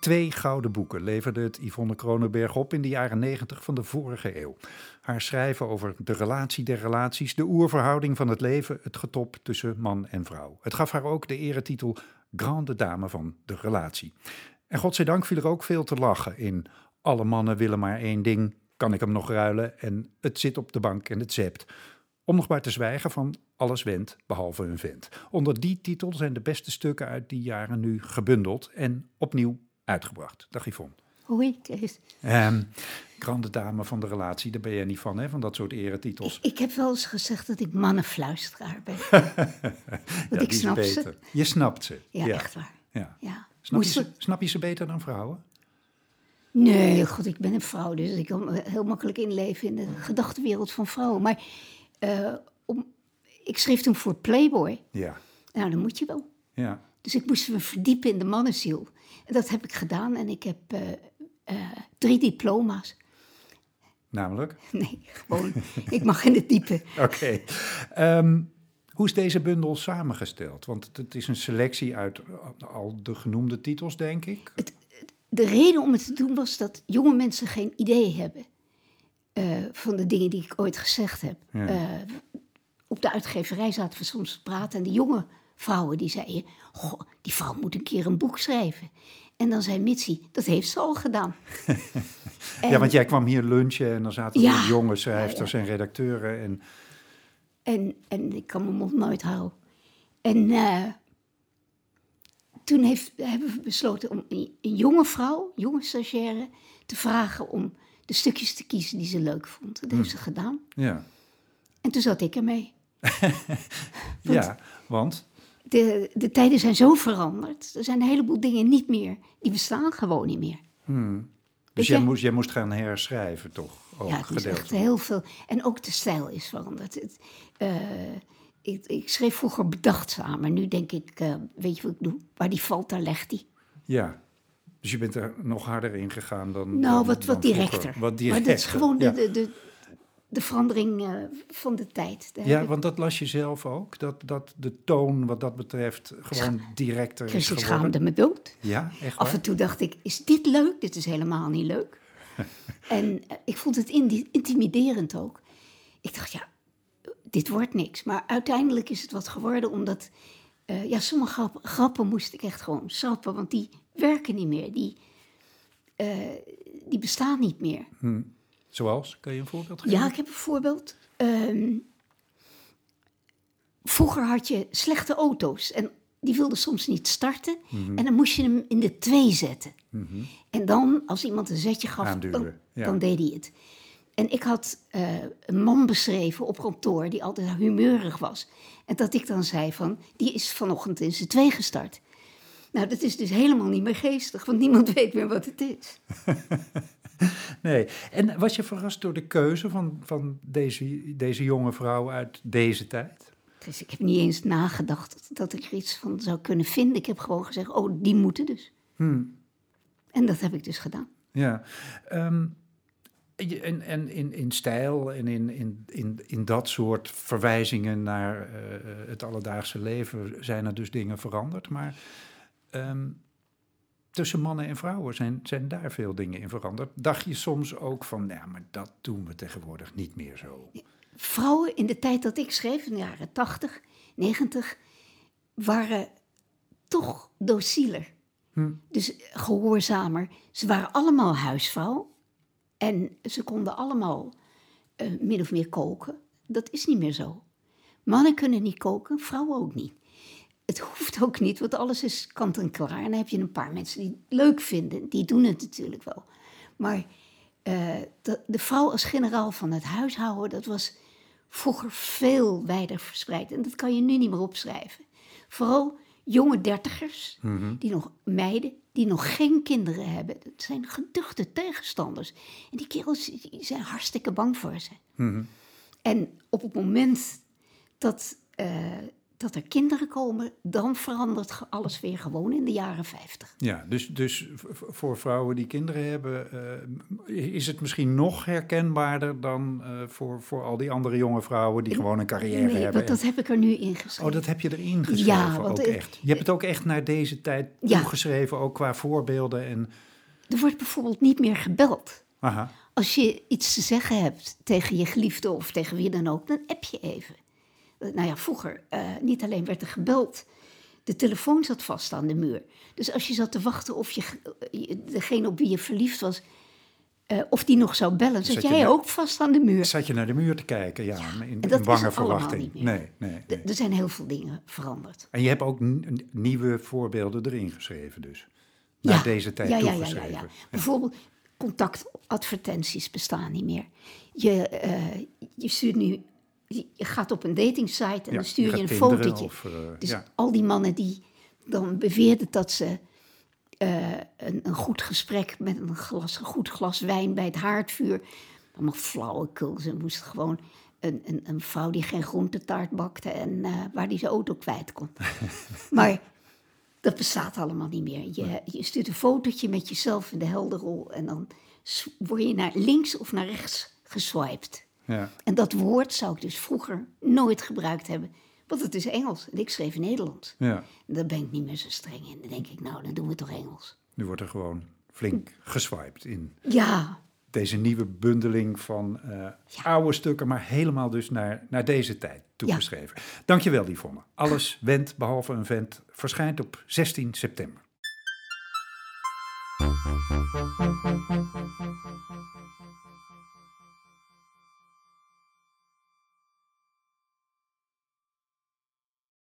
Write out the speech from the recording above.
Twee gouden boeken leverde het Yvonne Kronenberg op in de jaren 90 van de vorige eeuw. Haar schrijven over de relatie der relaties, de oerverhouding van het leven, het getop tussen man en vrouw. Het gaf haar ook de eretitel Grande Dame van de Relatie. En godzijdank viel er ook veel te lachen in Alle mannen willen maar één ding, kan ik hem nog ruilen en het zit op de bank en het zept. Om nog maar te zwijgen van alles went behalve een vent. Onder die titel zijn de beste stukken uit die jaren nu gebundeld en opnieuw uitgebracht. Dag Yvonne. Hoi, Kees. Um, grande dame van de relatie, daar ben jij niet van, hè? Van dat soort eretitels. Ik, ik heb wel eens gezegd dat ik mannenfluisteraar ben. Want ik snap ze. Je snapt ze. Ja, echt waar. Ja. ja. Snap, je ze, snap je ze beter dan vrouwen? Nee, god, ik ben een vrouw, dus ik kan heel makkelijk inleven in de gedachtenwereld van vrouwen. Maar uh, om, ik schreef toen voor Playboy. Ja. Nou, dan moet je wel. Ja. Dus ik moest me verdiepen in de mannenziel. En dat heb ik gedaan en ik heb uh, uh, drie diploma's. Namelijk? Nee, gewoon, ik mag in het diepe. Oké. Okay. Um, hoe is deze bundel samengesteld? Want het is een selectie uit al de genoemde titels, denk ik. Het, de reden om het te doen was dat jonge mensen geen idee hebben uh, van de dingen die ik ooit gezegd heb. Ja. Op de uitgeverij zaten we soms te praten en de jonge vrouwen die zeiden: Goh, die vrouw moet een keer een boek schrijven. En dan zei Mitsi: Dat heeft ze al gedaan. ja, want jij kwam hier lunchen en dan zaten ja, er jonge ja, ja. en redacteuren. En... En, en ik kan mijn mond nooit houden. En uh, toen heeft, hebben we besloten om een, een jonge vrouw, jonge stagiaire, te vragen om de stukjes te kiezen die ze leuk vond. Dat Hm. heeft ze gedaan. Ja. En toen zat ik ermee. ja, want? De, de tijden zijn zo veranderd. Er zijn een heleboel dingen niet meer. Die bestaan gewoon niet meer. Hmm. Dus jij moest, jij moest gaan herschrijven, toch? Ook ja, het is gedeeld. echt heel veel. En ook de stijl is veranderd. Het, uh, ik, ik, schreef vroeger bedachtzamer. Nu denk ik, uh, weet je wat ik doe? Waar die valt, daar legt die. Ja, dus je bent er nog harder in gegaan dan. Nou, dan, wat, wat dan directer. Wat directer. Maar dat is gewoon ja. de, de, de verandering uh, van de tijd. De ja, want dat las je zelf ook. Dat, dat de toon wat dat betreft gewoon directer dus is ik geworden. schaamde me dood. Ja, echt Af waar? en toe dacht ik, is dit leuk? Dit is helemaal niet leuk. en uh, ik vond het intimiderend ook. Ik dacht, ja, dit wordt niks. Maar uiteindelijk is het wat geworden, omdat... Uh, ja, sommige grappen, grappen, moest ik echt gewoon schrappen, want die werken niet meer. Die, die bestaan niet meer. Hm. Zoals? Kan je een voorbeeld geven? Ja, ik heb een voorbeeld. Um, vroeger had je slechte auto's en die wilden soms niet starten. Mhm. En dan moest je hem in de twee zetten. Mm-hmm. En dan, als iemand een zetje gaf, dan, ja. dan, deed hij het. En ik had uh, een man beschreven op kantoor die altijd humeurig was. En dat ik dan zei van, die is vanochtend in z'n twee gestart. Nou, dat is dus helemaal niet meer geestig, want niemand weet meer wat het is. nee, en was je verrast door de keuze van, van deze, deze jonge vrouw uit deze tijd? Dus ik heb niet eens nagedacht dat ik er iets van zou kunnen vinden. Ik heb gewoon gezegd, oh, die moeten dus. Hmm. En dat heb ik dus gedaan. Ja, um, en, en in, in stijl en in, in, in, in dat soort verwijzingen naar uh, het alledaagse leven zijn er dus dingen veranderd. Maar um, tussen mannen en vrouwen zijn, zijn daar veel dingen in veranderd. Dacht je soms ook van, ja, maar dat doen we tegenwoordig niet meer zo. Vrouwen in de tijd dat ik schreef, in de jaren 80, 90, waren toch docieler. Hm. Dus gehoorzamer. Ze waren allemaal huisvrouw. En ze konden allemaal uh, min of meer koken. Dat is niet meer zo. Mannen kunnen niet koken, vrouwen ook niet. Het hoeft ook niet, want alles is kant en klaar. En dan heb je een paar mensen die het leuk vinden. Die doen het natuurlijk wel. Maar uh, de, de, vrouw als generaal van het huishouden, dat was vroeger veel wijder verspreid. En dat kan je nu niet meer opschrijven. Vooral jonge dertigers, mm-hmm. die nog meiden, die nog geen kinderen hebben. Dat zijn geduchte tegenstanders. En die kerels die zijn hartstikke bang voor ze. Mm-hmm. En op het moment dat uh, dat er kinderen komen, dan verandert alles weer gewoon in de jaren 50. Ja, dus, dus voor vrouwen die kinderen hebben, eh, is het misschien nog herkenbaarder dan eh, voor, voor al die andere jonge vrouwen die gewoon een carrière Nee, hebben. want dat heb ik er nu in geschreven. Oh, dat heb je erin geschreven Ja, want, ook echt. Je hebt het ook echt naar deze tijd Ja. toegeschreven, ook qua voorbeelden en... Er wordt bijvoorbeeld niet meer gebeld. Aha, Als je iets te zeggen hebt tegen je geliefde of tegen wie dan ook, dan app je even. Eh, Nou ja, vroeger eh, niet alleen werd er gebeld, de telefoon zat vast aan de muur. Dus als je zat te wachten of je, eh, degene op wie je verliefd was, of die nog zou bellen, zat jij ook vast aan de muur. zat je naar de muur te kijken, ja, in, in bange verwachting. Nee, nee. Er zijn heel veel dingen veranderd. En je hebt ook nieuwe voorbeelden erin geschreven dus. Naar deze tijd ja, ja, ja, ja, ja. Bijvoorbeeld contactadvertenties bestaan niet meer. Je, je stuurt nu, je gaat op een datingsite en Ja, dan stuur je, een fotootje. of, eh, dus ja. al die mannen die dan beweerden dat ze eh, een, een goed gesprek met een, glas, een goed glas wijn bij het haardvuur. Allemaal flauwekul. Ze moesten gewoon een, een, een vrouw die geen groentetaart bakte en eh, waar die zijn auto kwijt kon. maar dat bestaat allemaal niet meer. Je, je stuurt een fotootje met jezelf in de helderrol en dan word je naar links of naar rechts geswiped. Ja. En dat woord zou ik dus vroeger nooit gebruikt hebben, want het is Engels en ik schreef Nederlands. ja, En daar ben ik niet meer zo streng in. Dan denk ik, nou, dan doen we toch Engels. nu wordt er gewoon flink geswiped in Ja, deze nieuwe bundeling van eh, oude stukken, maar helemaal dus naar, naar deze tijd toegeschreven. Dankjewel, Yvonne. Alles wendt behalve een vent verschijnt op 16 september.